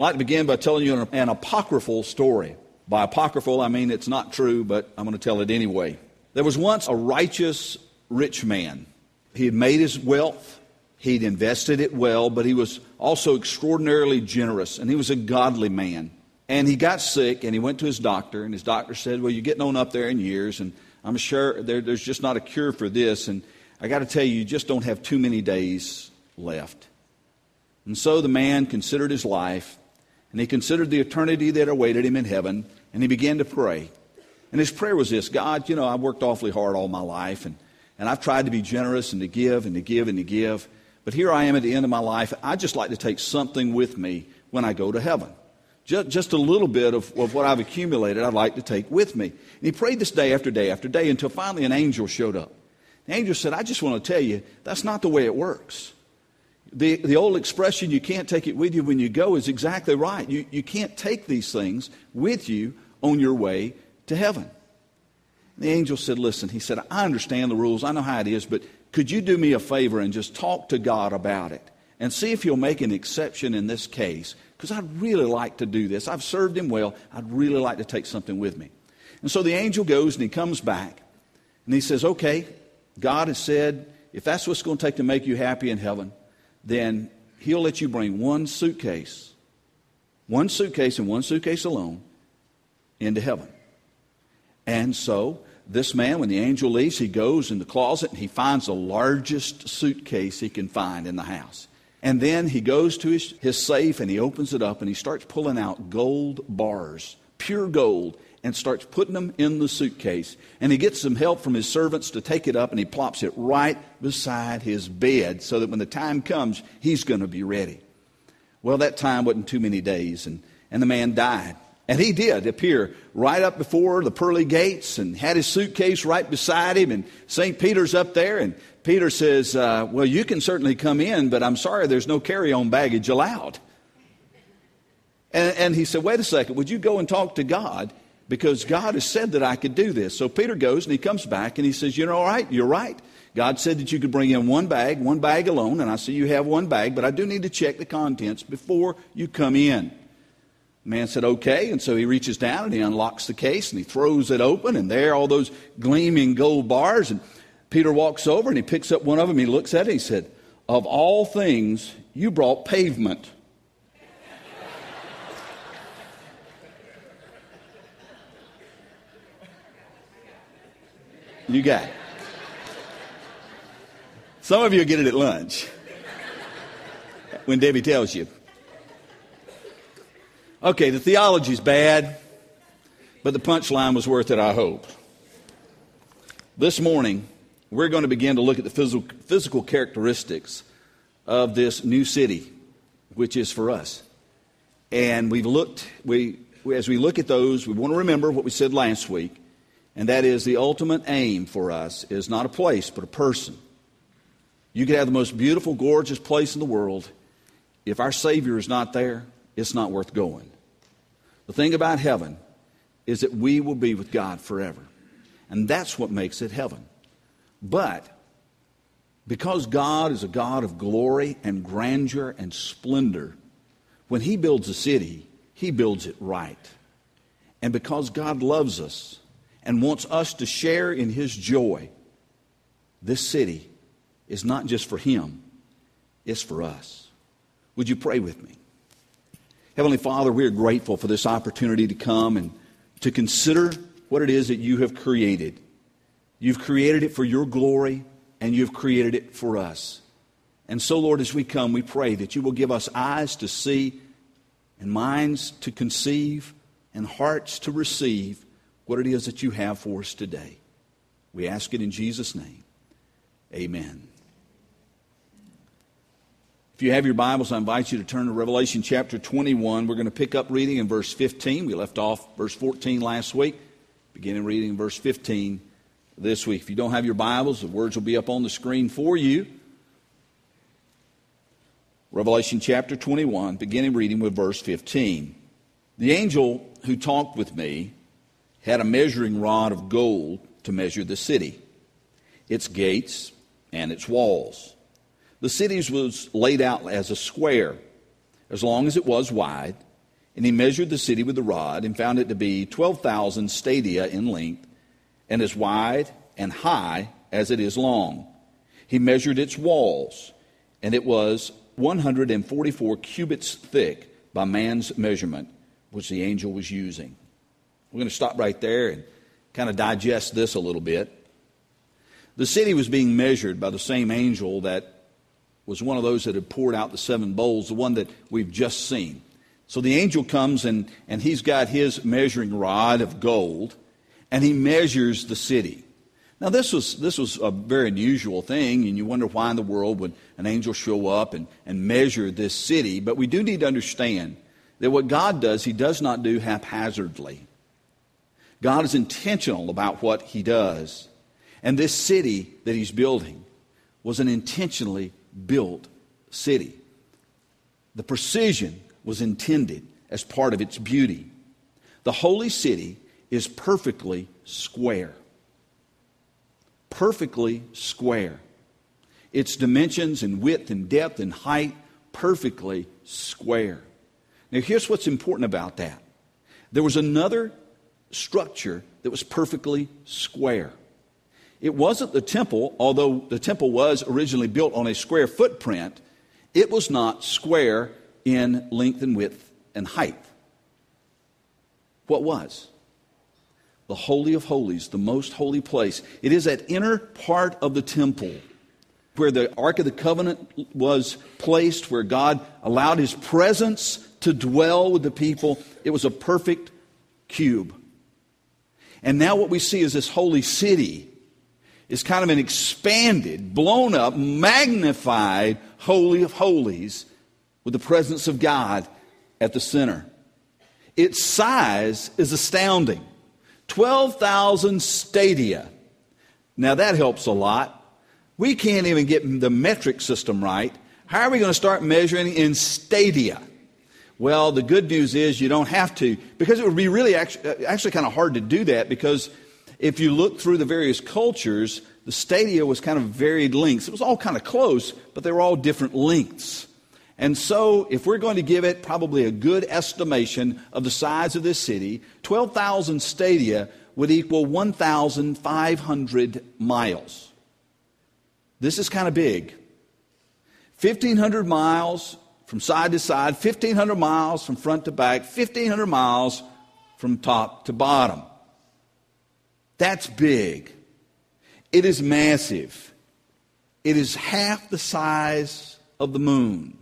I'd like to begin by telling you an, an apocryphal story. By apocryphal, I mean it's not true, but I'm going to tell it anyway. There was once a righteous rich man. He had made his wealth, he'd invested it well, but he was also extraordinarily generous, and he was a godly man. And he got sick, and he went to his doctor, and his doctor said, Well, you're getting on up there in years, and I'm sure there, there's just not a cure for this. And I got to tell you, you just don't have too many days left. And so the man considered his life, and he considered the eternity that awaited him in heaven, and he began to pray. And his prayer was this God, you know, I've worked awfully hard all my life, and, and I've tried to be generous and to give and to give and to give. But here I am at the end of my life. I'd just like to take something with me when I go to heaven. Just, just a little bit of, of what I've accumulated, I'd like to take with me. And he prayed this day after day after day until finally an angel showed up. The angel said, I just want to tell you, that's not the way it works. The, the old expression, you can't take it with you when you go, is exactly right. You, you can't take these things with you on your way to heaven. The angel said, Listen, he said, I understand the rules. I know how it is, but could you do me a favor and just talk to God about it and see if he'll make an exception in this case? Because I'd really like to do this. I've served him well. I'd really like to take something with me. And so the angel goes and he comes back and he says, Okay, God has said, if that's what's going to take to make you happy in heaven, then He'll let you bring one suitcase, one suitcase and one suitcase alone into heaven. And so, this man, when the angel leaves, he goes in the closet and he finds the largest suitcase he can find in the house. And then he goes to his, his safe and he opens it up and he starts pulling out gold bars, pure gold and starts putting them in the suitcase. And he gets some help from his servants to take it up and he plops it right beside his bed so that when the time comes, he's going to be ready. Well, that time wasn't too many days, and, and the man died. And he did appear right up before the pearly gates and had his suitcase right beside him. And St. Peter's up there. And Peter says, uh, Well, you can certainly come in, but I'm sorry, there's no carry on baggage allowed. And, and he said, Wait a second, would you go and talk to God? Because God has said that I could do this. So Peter goes and he comes back and he says, You know, all right, you're right. God said that you could bring in one bag, one bag alone, and I see you have one bag, but I do need to check the contents before you come in. The man said, Okay. And so he reaches down and he unlocks the case and he throws it open, and there are all those gleaming gold bars. And Peter walks over and he picks up one of them. He looks at it. He said, Of all things, you brought pavement. You got it. Some of you get it at lunch when Debbie tells you. Okay, the theology's bad, but the punchline was worth it, I hope. This morning, we're going to begin to look at the physical, physical characteristics of this new city, which is for us. And we've looked, we, as we look at those, we want to remember what we said last week and that is the ultimate aim for us is not a place, but a person. You could have the most beautiful, gorgeous place in the world. If our Savior is not there, it's not worth going. The thing about heaven is that we will be with God forever. And that's what makes it heaven. But because God is a God of glory and grandeur and splendor, when He builds a city, He builds it right. And because God loves us, and wants us to share in his joy, this city is not just for him, it's for us. Would you pray with me? Heavenly Father, we are grateful for this opportunity to come and to consider what it is that you have created. You've created it for your glory, and you've created it for us. And so, Lord, as we come, we pray that you will give us eyes to see, and minds to conceive, and hearts to receive what it is that you have for us today. We ask it in Jesus' name. Amen. If you have your Bibles, I invite you to turn to Revelation chapter 21. We're going to pick up reading in verse 15. We left off verse 14 last week, beginning reading in verse 15 this week. If you don't have your Bibles, the words will be up on the screen for you. Revelation chapter 21, beginning reading with verse 15. The angel who talked with me had a measuring rod of gold to measure the city, its gates, and its walls. The city was laid out as a square, as long as it was wide, And he measured the city with the rod and found it to be 12,000 stadia in length and as wide and high as it is long. He measured its walls, and it was 144 cubits thick by man's measurement, which the angel was using. We're going to stop right there and kind of digest this a little bit. The city was being measured by the same angel that was one of those that had poured out the seven bowls, the one that we've just seen. So the angel comes and, and he's got his measuring rod of gold, and he measures the city. Now, this was, this was a very unusual thing, and you wonder why in the world would an angel show up and, and measure this city. But we do need to understand that what God does, He does not do haphazardly. God is intentional about what He does. And this city that He's building was an intentionally built city. The precision was intended as part of its beauty. The holy city is perfectly square perfectly square. Its dimensions and width and depth and height perfectly square. Now, here's what's important about that there was another structure that was perfectly square. It wasn't the temple, although the temple was originally built on a square footprint, it was not square in length and width and height. What was? the Holy of Holies, the most holy place. It is that inner part of the temple where the Ark of the Covenant was placed, where God allowed His presence to dwell with the people. It was a perfect cube. And now what we see is this holy city is kind of an expanded, blown up, magnified Holy of Holies with the presence of God at the center. Its size is astounding. 12,000 stadia. Now that helps a lot. We can't even get the metric system right. How are we going to start measuring in stadia? Well, the good news is you don't have to, because it would be really uh, actually, actually kind of hard to do that because if you look through the various cultures, the stadia was kind of varied lengths. It was all kind of close, but they were all different lengths. And so, if we're going to give it probably a good estimation of the size of this city, 12,000 stadia would equal 1,500 miles. This is kind of big. 1,500 miles from side to side, 1,500 miles from front to back, 1,500 miles from top to bottom. That's big. It is massive. It is half the size of the moon.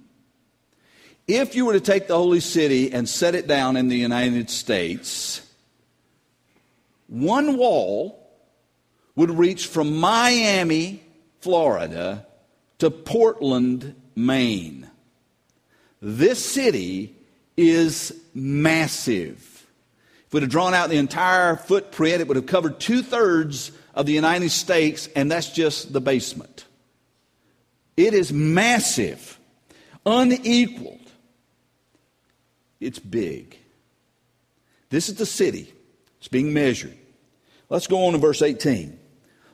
If you were to take the holy city and set it down in the United States, one wall would reach from Miami, Florida, to Portland, Maine. This city is massive. If we'd have drawn out the entire footprint, it would have covered two thirds of the United States, and that's just the basement. It is massive, unequaled. It's big. This is the city. It's being measured. Let's go on to verse 18.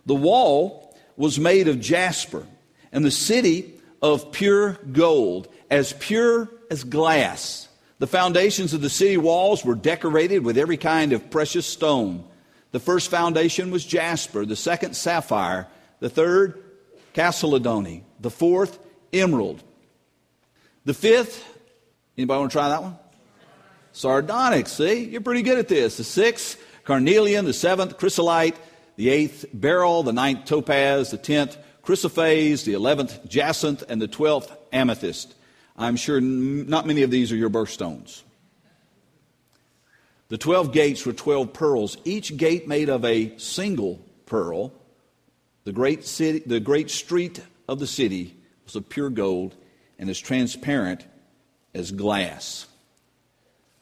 The wall was made of jasper, and the city of pure gold, as pure as glass. The foundations of the city walls were decorated with every kind of precious stone. The first foundation was jasper, the second, sapphire, the third, chalcedony, the fourth, emerald. The fifth, anybody want to try that one? Sardonyx, see? You're pretty good at this. The sixth, carnelian. The seventh, chrysolite. The eighth, beryl. The ninth, topaz. The tenth, chrysoprase. The eleventh, jacinth. And the twelfth, amethyst. I'm sure not many of these are your birthstones. The 12 gates were 12 pearls, each gate made of a single pearl. The great, city, the great street of the city was of pure gold and as transparent as glass.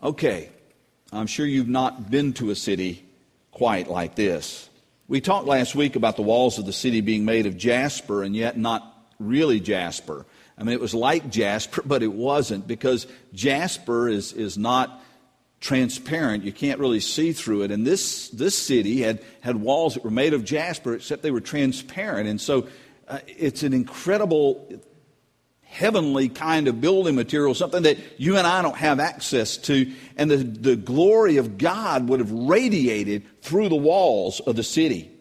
Okay, I'm sure you've not been to a city quite like this. We talked last week about the walls of the city being made of jasper and yet not really jasper. I mean, it was like jasper, but it wasn't because jasper is, is not transparent. You can't really see through it. And this, this city had, had walls that were made of jasper, except they were transparent. And so uh, it's an incredible heavenly kind of building material, something that you and I don't have access to. And the, the glory of God would have radiated through the walls of the city.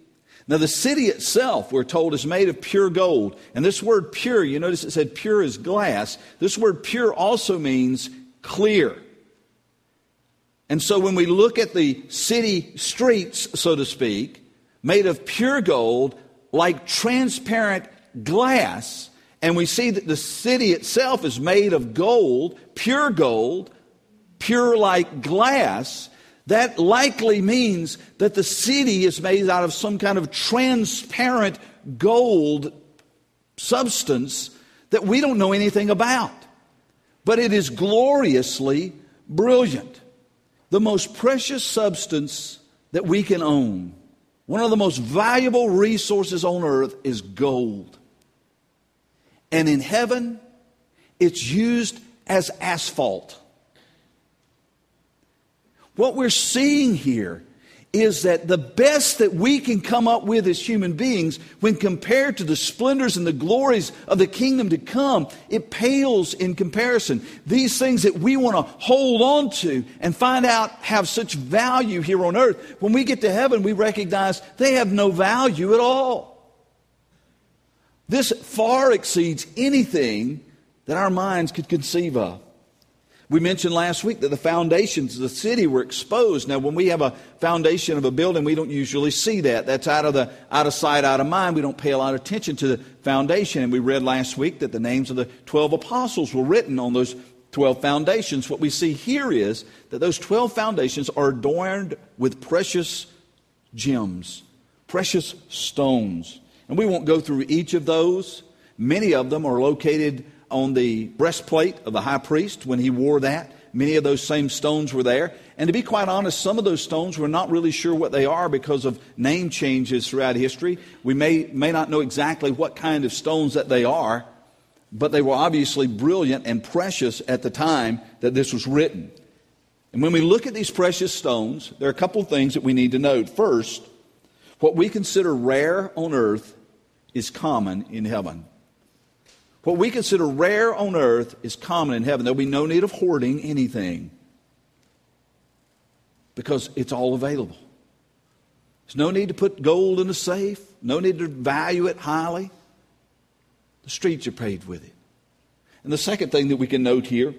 Now, the city itself, we're told, is made of pure gold. And this word pure, you notice it said pure as glass. This word pure also means clear. And so when we look at the city streets, so to speak, made of pure gold, like transparent glass, and we see that the city itself is made of gold, pure gold, pure like glass, that likely means that the city is made out of some kind of transparent gold substance that we don't know anything about. But it is gloriously brilliant. The most precious substance that we can own, one of the most valuable resources on earth, is gold. And in heaven, it's used as asphalt. What we're seeing here is that the best that we can come up with as human beings, when compared to the splendors and the glories of the kingdom to come, it pales in comparison. These things that we want to hold on to and find out have such value here on earth, when we get to heaven, we recognize they have no value at all. This far exceeds anything that our minds could conceive of. We mentioned last week that the foundations of the city were exposed. Now, when we have a foundation of a building, we don't usually see that. That's out of the out of sight, out of mind. We don't pay a lot of attention to the foundation. And we read last week that the names of the twelve apostles were written on those 12 foundations. What we see here is that those 12 foundations are adorned with precious gems, precious stones. And we won't go through each of those. Many of them are located on the breastplate of the high priest when he wore that. Many of those same stones were there. And to be quite honest, some of those stones we're not really sure what they are because of name changes throughout history. We may, may not know exactly what kind of stones that they are, but they were obviously brilliant and precious at the time that this was written. And when we look at these precious stones, there are a couple of things that we need to note. First, what we consider rare on earth is common in heaven. What we consider rare on earth is common in heaven. There'll be no need of hoarding anything because it's all available. There's no need to put gold in a safe, no need to value it highly. The streets are paved with it. And the second thing that we can note here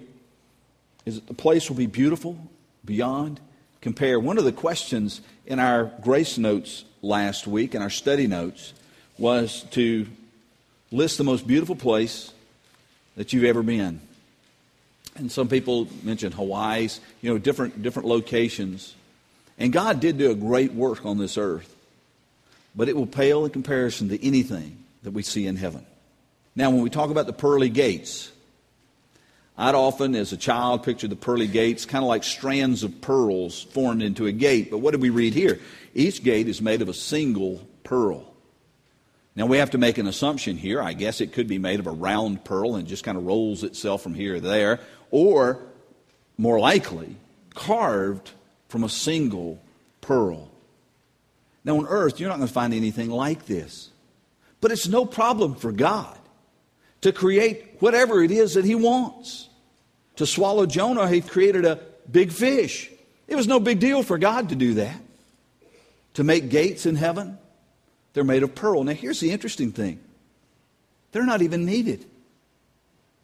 is that the place will be beautiful beyond compare. One of the questions in our grace notes last week, in our study notes, was to list the most beautiful place that you've ever been. And some people mentioned Hawaii's, you know, different, different locations. And God did do a great work on this earth, but it will pale in comparison to anything that we see in heaven. Now, when we talk about the pearly gates, I'd often, as a child, picture the pearly gates kind of like strands of pearls formed into a gate. But what did we read here? Each gate is made of a single pearl. Now, we have to make an assumption here. I guess it could be made of a round pearl and just kind of rolls itself from here to there, or more likely, carved from a single pearl. Now, on earth, you're not going to find anything like this. But it's no problem for God to create whatever it is that He wants. To swallow Jonah, He created a big fish. It was no big deal for God to do that. To make gates in heaven, they're made of pearl. Now, here's the interesting thing they're not even needed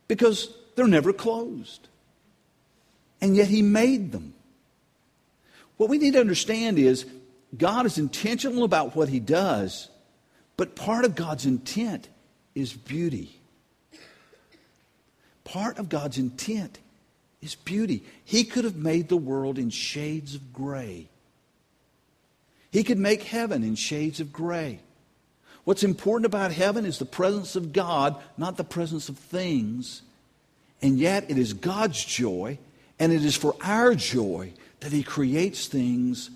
because they're never closed. And yet, He made them. What we need to understand is God is intentional about what He does, but part of God's intent is beauty. Part of God's intent is beauty. He could have made the world in shades of gray. He could make heaven in shades of gray. What's important about heaven is the presence of God, not the presence of things. And yet, it is God's joy, and it is for our joy that He creates things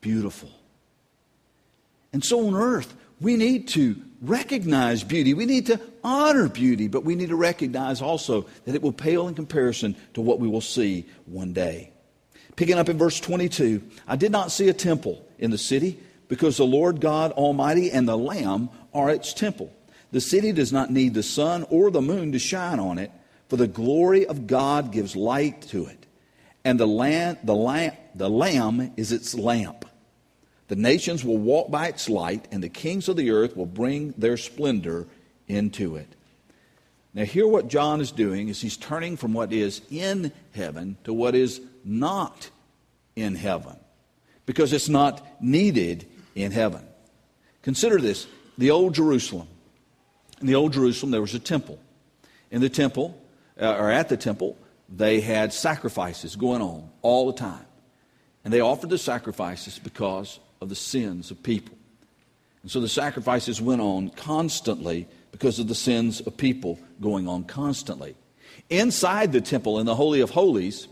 beautiful. And so on earth, we need to recognize beauty. We need to honor beauty, but we need to recognize also that it will pale in comparison to what we will see one day. Picking up in verse 22, I did not see a temple in the city because the Lord God Almighty and the Lamb are its temple. The city does not need the sun or the moon to shine on it, for the glory of God gives light to it. And the, land, the, lamb, the lamb is its lamp. The nations will walk by its light, and the kings of the earth will bring their splendor into it. Now, here what John is doing is he's turning from what is in heaven to what is not in heaven, because it's not needed in heaven. Consider this the Old Jerusalem. In the Old Jerusalem, there was a temple. In the temple, uh, or at the temple, they had sacrifices going on all the time. And they offered the sacrifices because of the sins of people. And so the sacrifices went on constantly because of the sins of people going on constantly. Inside the temple, in the Holy of Holies,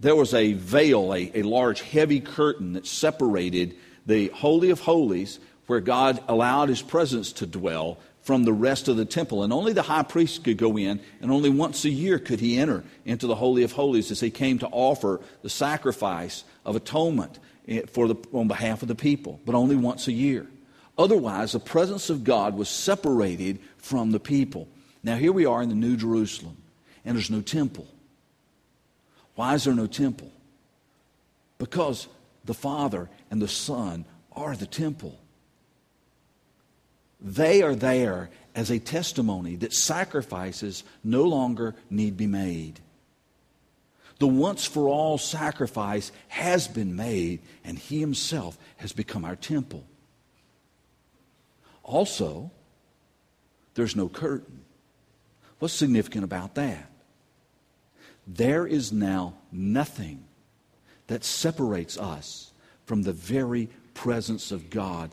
there was a veil, a, a large, heavy curtain that separated the Holy of Holies, where God allowed His presence to dwell, from the rest of the temple. And only the high priest could go in, and only once a year could he enter into the Holy of Holies as he came to offer the sacrifice of atonement eh, for the, on behalf of the people, but only once a year. Otherwise, the presence of God was separated from the people. Now, here we are in the New Jerusalem, and there's no temple. Why is there no temple? Because the Father and the Son are the temple. They are there as a testimony that sacrifices no longer need be made. The once for all sacrifice has been made, and He Himself has become our temple. Also, there's no curtain. What's significant about that? There is now nothing that separates us from the very presence of God.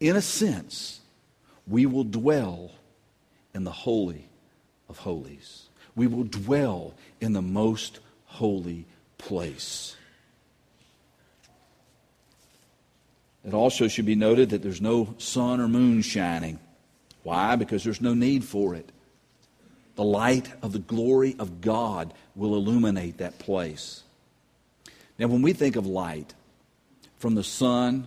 In a sense, we will dwell in the Holy of Holies. We will dwell in the most holy place. It also should be noted that there's no sun or moon shining. Why? Because there's no need for it. The light of the glory of God will illuminate that place. Now, when we think of light, from the sun,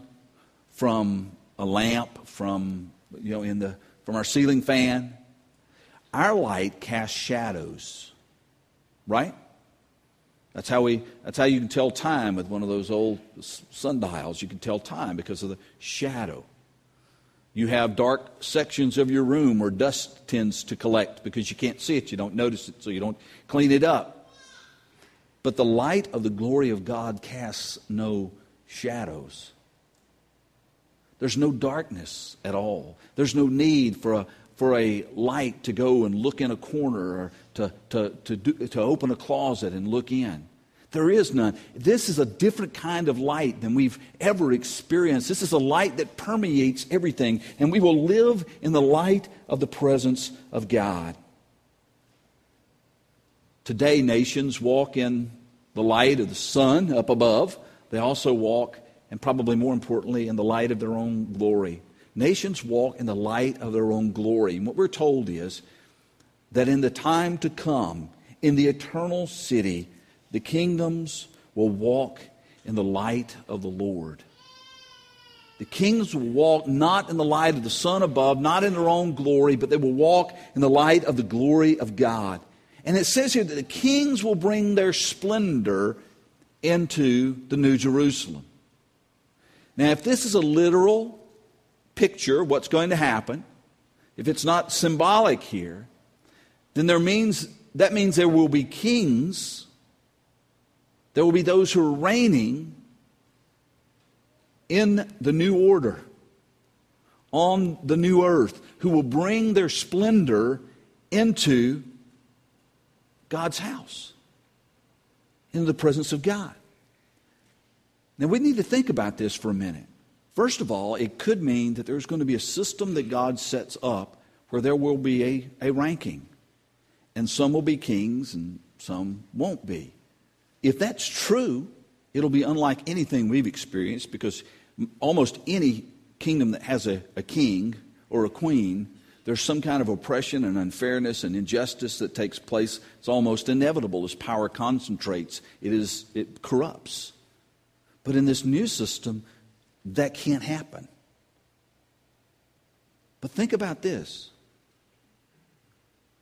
from a lamp, from you know, in the, from our ceiling fan. Our light casts shadows, right? That's how, we, that's how you can tell time with one of those old sundials. You can tell time because of the shadow. You have dark sections of your room where dust tends to collect because you can't see it, you don't notice it, so you don't clean it up. But the light of the glory of God casts no shadows. There's no darkness at all. There's no need for a, for a light to go and look in a corner or to, to, to, do, to open a closet and look in. There is none. This is a different kind of light than we've ever experienced. This is a light that permeates everything, and we will live in the light of the presence of God. Today, nations walk in the light of the sun up above. They also walk and probably more importantly, in the light of their own glory. Nations walk in the light of their own glory. And what we're told is that in the time to come, in the eternal city, the kingdoms will walk in the light of the Lord. The kings will walk not in the light of the sun above, not in their own glory, but they will walk in the light of the glory of God. And it says here that the kings will bring their splendor into the New Jerusalem. Now, if this is a literal picture, what's going to happen, if it's not symbolic here, then there means that means there will be kings, there will be those who are reigning in the new order, on the new earth, who will bring their splendor into God's house, into the presence of God. Now, we need to think about this for a minute. First of all, it could mean that there's going to be a system that God sets up where there will be a, a ranking. And some will be kings and some won't be. If that's true, it'll be unlike anything we've experienced because almost any kingdom that has a, a king or a queen, there's some kind of oppression and unfairness and injustice that takes place. It's almost inevitable as power concentrates, it, is, it corrupts. But in this new system, that can't happen. But think about this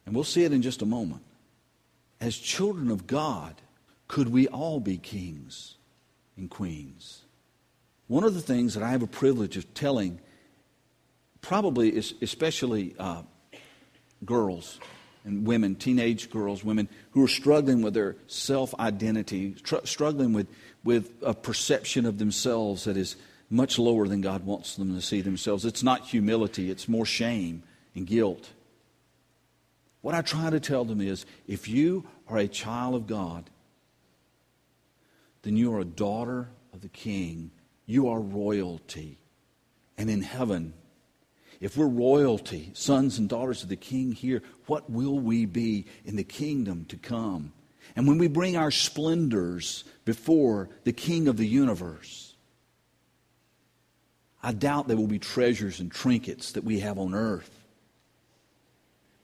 and we'll see it in just a moment, as children of God, could we all be kings and queens? One of the things that I have a privilege of telling, probably is especially uh, girls and women, teenage girls, women who are struggling with their self identity, tr- struggling with, with a perception of themselves that is much lower than God wants them to see themselves. It's not humility, it's more shame and guilt. What I try to tell them is if you are a child of God, then you are a daughter of the King. You are royalty. And in heaven, if we're royalty, sons and daughters of the King here, what will we be in the kingdom to come? And when we bring our splendors before the King of the universe, I doubt there will be treasures and trinkets that we have on earth.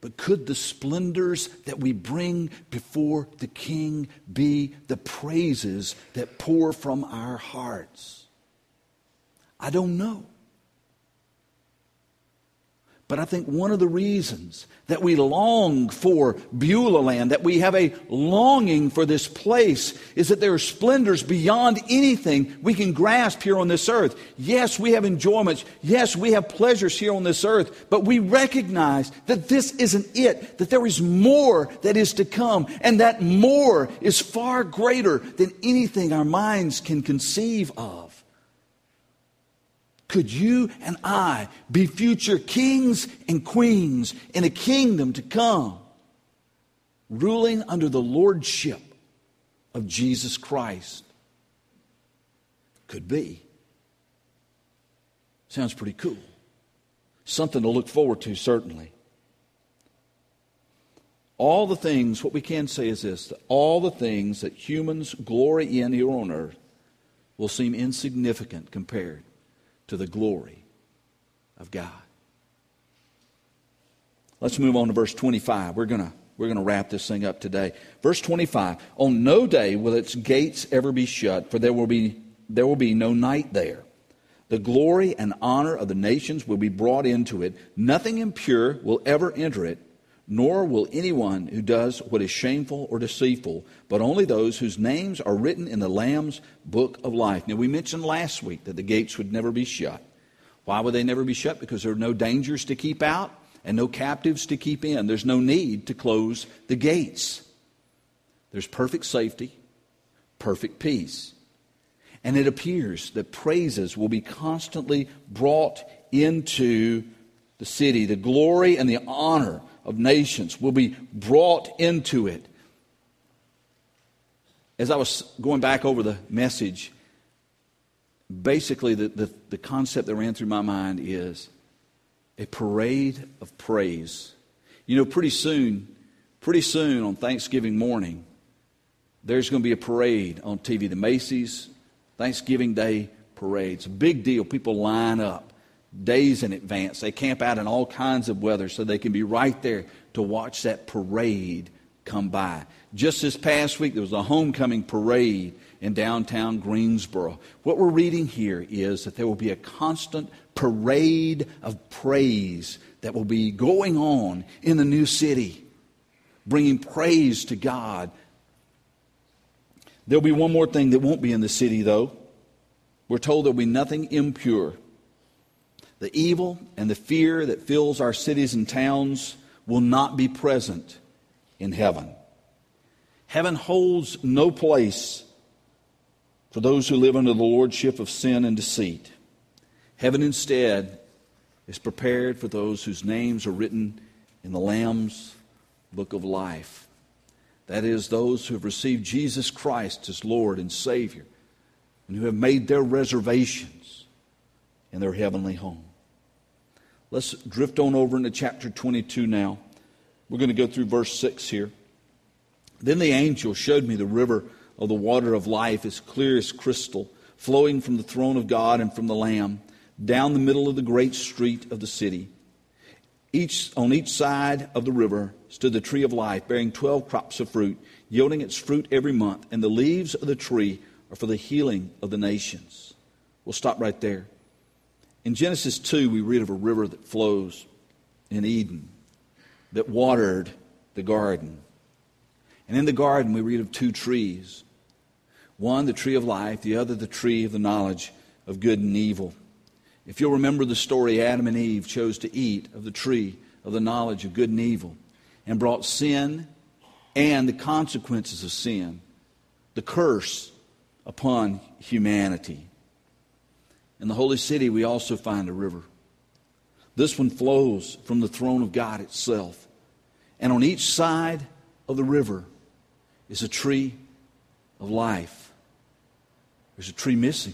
But could the splendors that we bring before the King be the praises that pour from our hearts? I don't know. But I think one of the reasons that we long for Beulah land, that we have a longing for this place, is that there are splendors beyond anything we can grasp here on this earth. Yes, we have enjoyments. Yes, we have pleasures here on this earth. But we recognize that this isn't it, that there is more that is to come, and that more is far greater than anything our minds can conceive of. Could you and I be future kings and queens in a kingdom to come, ruling under the lordship of Jesus Christ? Could be. Sounds pretty cool. Something to look forward to, certainly. All the things, what we can say is this that all the things that humans glory in here on earth will seem insignificant compared to the glory of God. Let's move on to verse 25. We're going to we're going to wrap this thing up today. Verse 25 On no day will its gates ever be shut, for there will be, there will be no night there. The glory and honor of the nations will be brought into it. Nothing impure will ever enter it, nor will anyone who does what is shameful or deceitful, but only those whose names are written in the Lamb's book of life. Now, we mentioned last week that the gates would never be shut. Why would they never be shut? Because there are no dangers to keep out and no captives to keep in. There's no need to close the gates. There's perfect safety, perfect peace. And it appears that praises will be constantly brought into the city. The glory and the honor of nations will be brought into it. As I was going back over the message, basically the, the, the concept that ran through my mind is a parade of praise. You know, pretty soon, pretty soon on Thanksgiving morning, there's going to be a parade on TV. The Macy's Thanksgiving Day parade. It's a big deal. People line up days in advance. They camp out in all kinds of weather so they can be right there to watch that parade come by. Just this past week, there was a homecoming parade in downtown Greensboro. What we're reading here is that there will be a constant parade of praise that will be going on in the new city, bringing praise to God. There'll be one more thing that won't be in the city, though. We're told there'll be nothing impure. The evil and the fear that fills our cities and towns will not be present in heaven. Heaven holds no place for those who live under the lordship of sin and deceit. Heaven instead is prepared for those whose names are written in the Lamb's book of life. That is, those who have received Jesus Christ as Lord and Savior and who have made their reservations in their heavenly home. Let's drift on over into chapter 22 now. We're going to go through verse 6 here. Then the angel showed me the river of the water of life, as clear as crystal, flowing from the throne of God and from the Lamb, down the middle of the great street of the city. Each, on each side of the river stood the tree of life, bearing twelve crops of fruit, yielding its fruit every month, and the leaves of the tree are for the healing of the nations. We'll stop right there. In Genesis 2, we read of a river that flows in Eden that watered the garden. And in the garden, we read of two trees one, the tree of life, the other, the tree of the knowledge of good and evil. If you'll remember the story, Adam and Eve chose to eat of the tree of the knowledge of good and evil and brought sin and the consequences of sin, the curse upon humanity. In the holy city, we also find a river. This one flows from the throne of God itself. And on each side of the river is a tree of life. There's a tree missing.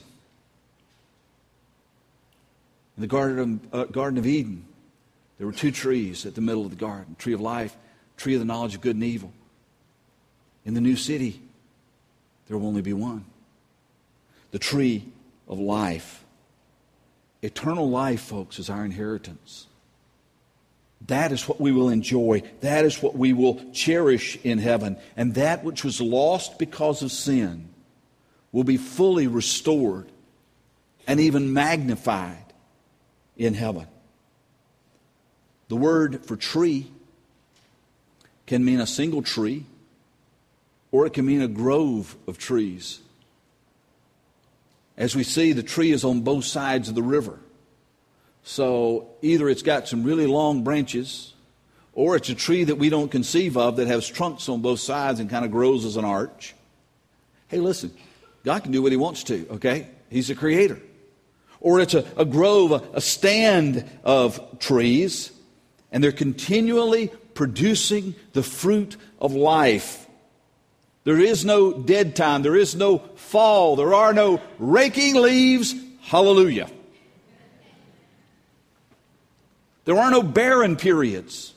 In the Garden of, uh, Garden of Eden, there were two trees at the middle of the garden tree of life, tree of the knowledge of good and evil. In the new city, there will only be one the tree of life. Eternal life, folks, is our inheritance. That is what we will enjoy. That is what we will cherish in heaven. And that which was lost because of sin will be fully restored and even magnified in heaven. The word for tree can mean a single tree, or it can mean a grove of trees. As we see, the tree is on both sides of the river. So either it's got some really long branches, or it's a tree that we don't conceive of that has trunks on both sides and kind of grows as an arch. Hey, listen, God can do what He wants to, okay? He's a creator. Or it's a, a grove, a, a stand of trees, and they're continually producing the fruit of life. There is no dead time. There is no fall. There are no raking leaves. Hallelujah. There are no barren periods.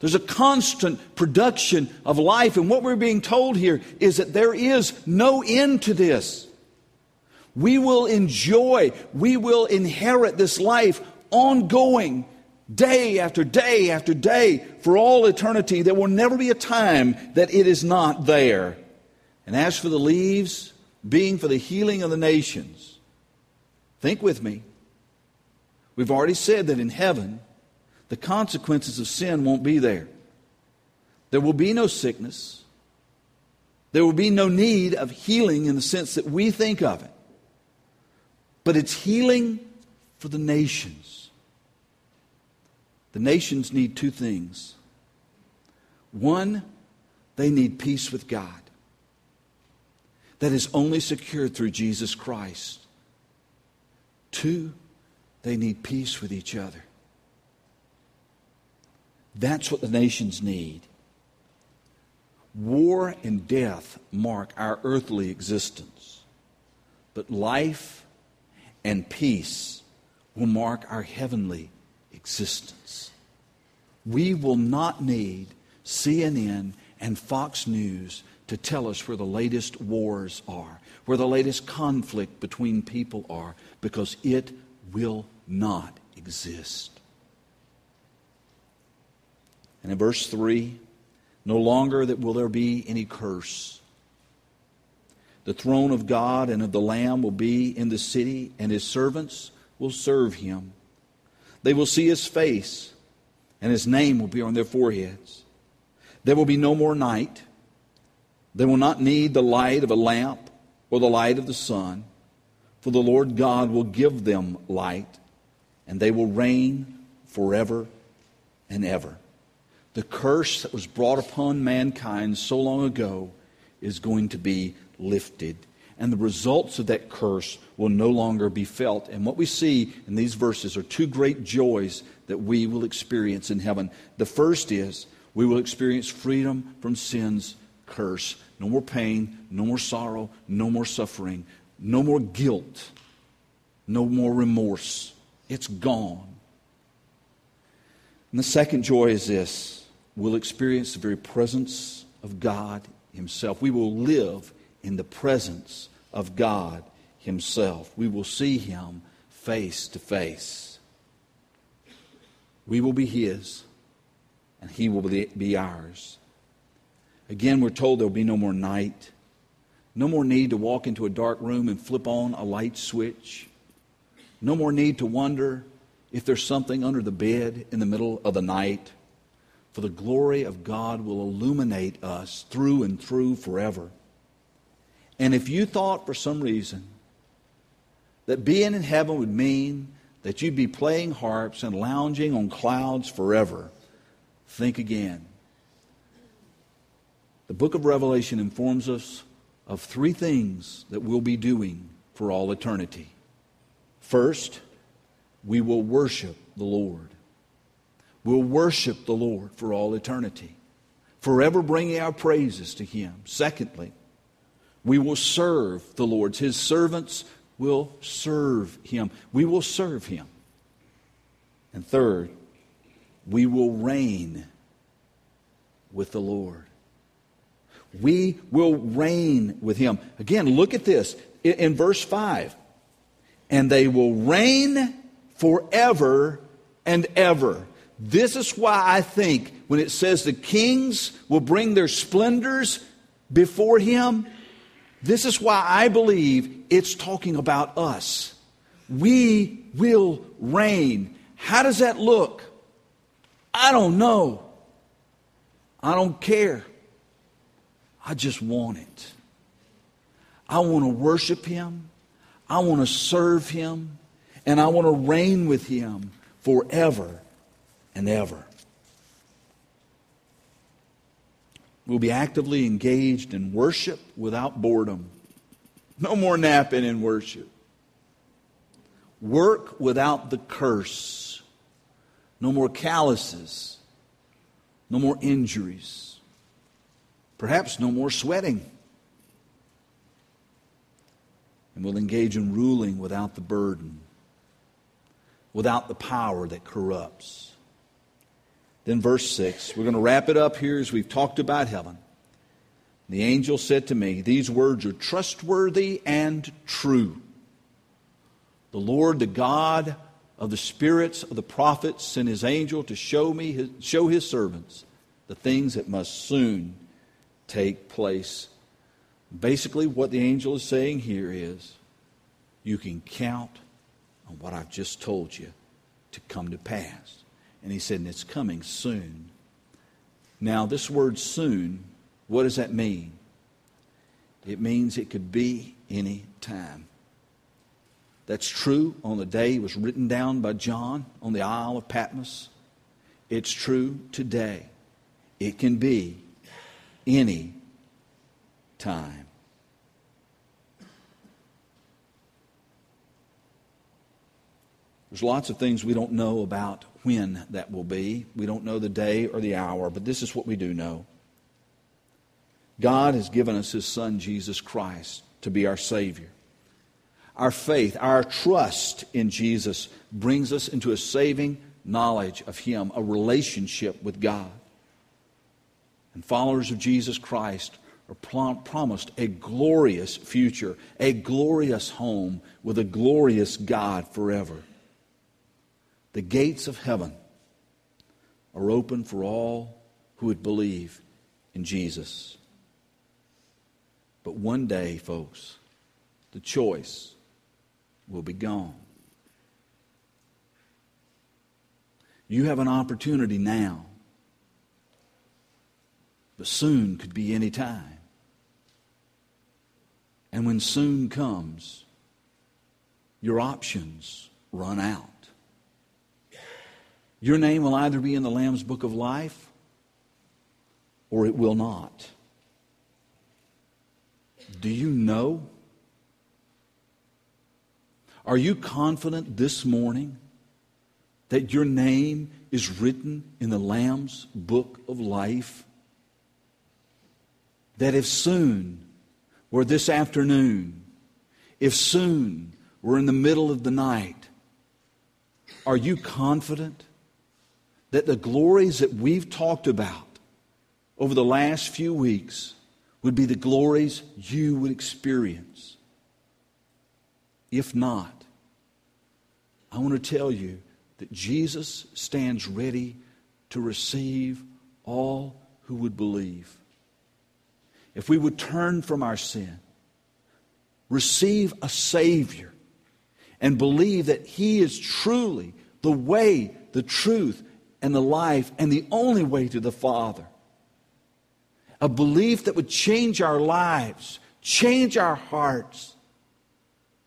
There's a constant production of life. And what we're being told here is that there is no end to this. We will enjoy, we will inherit this life ongoing, day after day after day, for all eternity. There will never be a time that it is not there. And as for the leaves, being for the healing of the nations, think with me. We've already said that in heaven, the consequences of sin won't be there. There will be no sickness. There will be no need of healing in the sense that we think of it. But it's healing for the nations. The nations need two things. One, they need peace with God. That is only secured through Jesus Christ. Two, they need peace with each other. That's what the nations need. War and death mark our earthly existence, but life and peace will mark our heavenly existence. We will not need CNN and Fox News to tell us where the latest wars are, where the latest conflict between people are, because it will not exist. And in verse 3, no longer that will there be any curse. The throne of God and of the Lamb will be in the city, and his servants will serve him. They will see his face, and his name will be on their foreheads. There will be no more night. They will not need the light of a lamp or the light of the sun, for the Lord God will give them light, and they will reign forever and ever the curse that was brought upon mankind so long ago is going to be lifted. And the results of that curse will no longer be felt. And what we see in these verses are two great joys that we will experience in heaven. The first is we will experience freedom from sin's curse. No more pain, no more sorrow, no more suffering, no more guilt, no more remorse. It's gone. And the second joy is this we'll experience the very presence of God Himself. We will live in the presence of God Himself. We will see Him face to face. We will be His, and He will be ours. Again, we're told there will be no more night, no more need to walk into a dark room and flip on a light switch, no more need to wonder if there's something under the bed in the middle of the night for the glory of God will illuminate us through and through forever. And if you thought for some reason that being in heaven would mean that you'd be playing harps and lounging on clouds forever, think again. The book of Revelation informs us of three things that we'll be doing for all eternity. First, we will worship the Lord. We'll worship the Lord for all eternity, forever bringing our praises to Him. Secondly, we will serve the Lord. His servants will serve Him. We will serve Him. And third, we will reign with the Lord. We will reign with Him. Again, look at this in verse 5. And they will reign forever and ever. This is why I think when it says the kings will bring their splendors before him, this is why I believe it's talking about us. We will reign. How does that look? I don't know. I don't care. I just want it. I want to worship him. I want to serve him. And I want to reign with him forever and ever. We'll be actively engaged in worship without boredom. No more napping in worship. Work without the curse. No more calluses. No more injuries. Perhaps no more sweating. And we'll engage in ruling without the burden, without the power that corrupts. Then, verse 6, we're going to wrap it up here as we've talked about heaven. The angel said to me, These words are trustworthy and true. The Lord, the God of the spirits of the prophets, sent his angel to show me show his servants the things that must soon take place. Basically, what the angel is saying here is you can count on what I've just told you to come to pass. And he said, and it's coming soon. Now, this word soon, what does that mean? It means it could be any time. That's true on the day it was written down by John on the Isle of Patmos. It's true today. It can be any time. There's lots of things we don't know about when that will be. We don't know the day or the hour, but this is what we do know. God has given us His Son, Jesus Christ, to be our Savior. Our faith, our trust in Jesus brings us into a saving knowledge of Him, a relationship with God. And followers of Jesus Christ are prom- promised a glorious future, a glorious home with a glorious God forever. The gates of heaven are open for all who would believe in Jesus. But one day, folks, the choice will be gone. You have an opportunity now, but soon could be any time. And when soon comes, your options run out. Your name will either be in the Lamb's book of life or it will not. Do you know? Are you confident this morning that your name is written in the Lamb's book of life? That if soon, or this afternoon, if soon, we're in the middle of the night, are you confident that the glories that we've talked about over the last few weeks would be the glories you would experience. If not, I want to tell you that Jesus stands ready to receive all who would believe. If we would turn from our sin, receive a Savior, and believe that He is truly the way, the truth, and the life and the only way to the Father. A belief that would change our lives, change our hearts,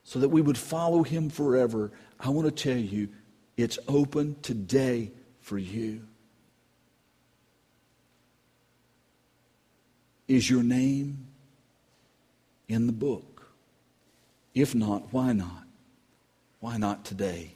so that we would follow Him forever. I want to tell you, it's open today for you. Is your name in the book? If not, why not? Why not today?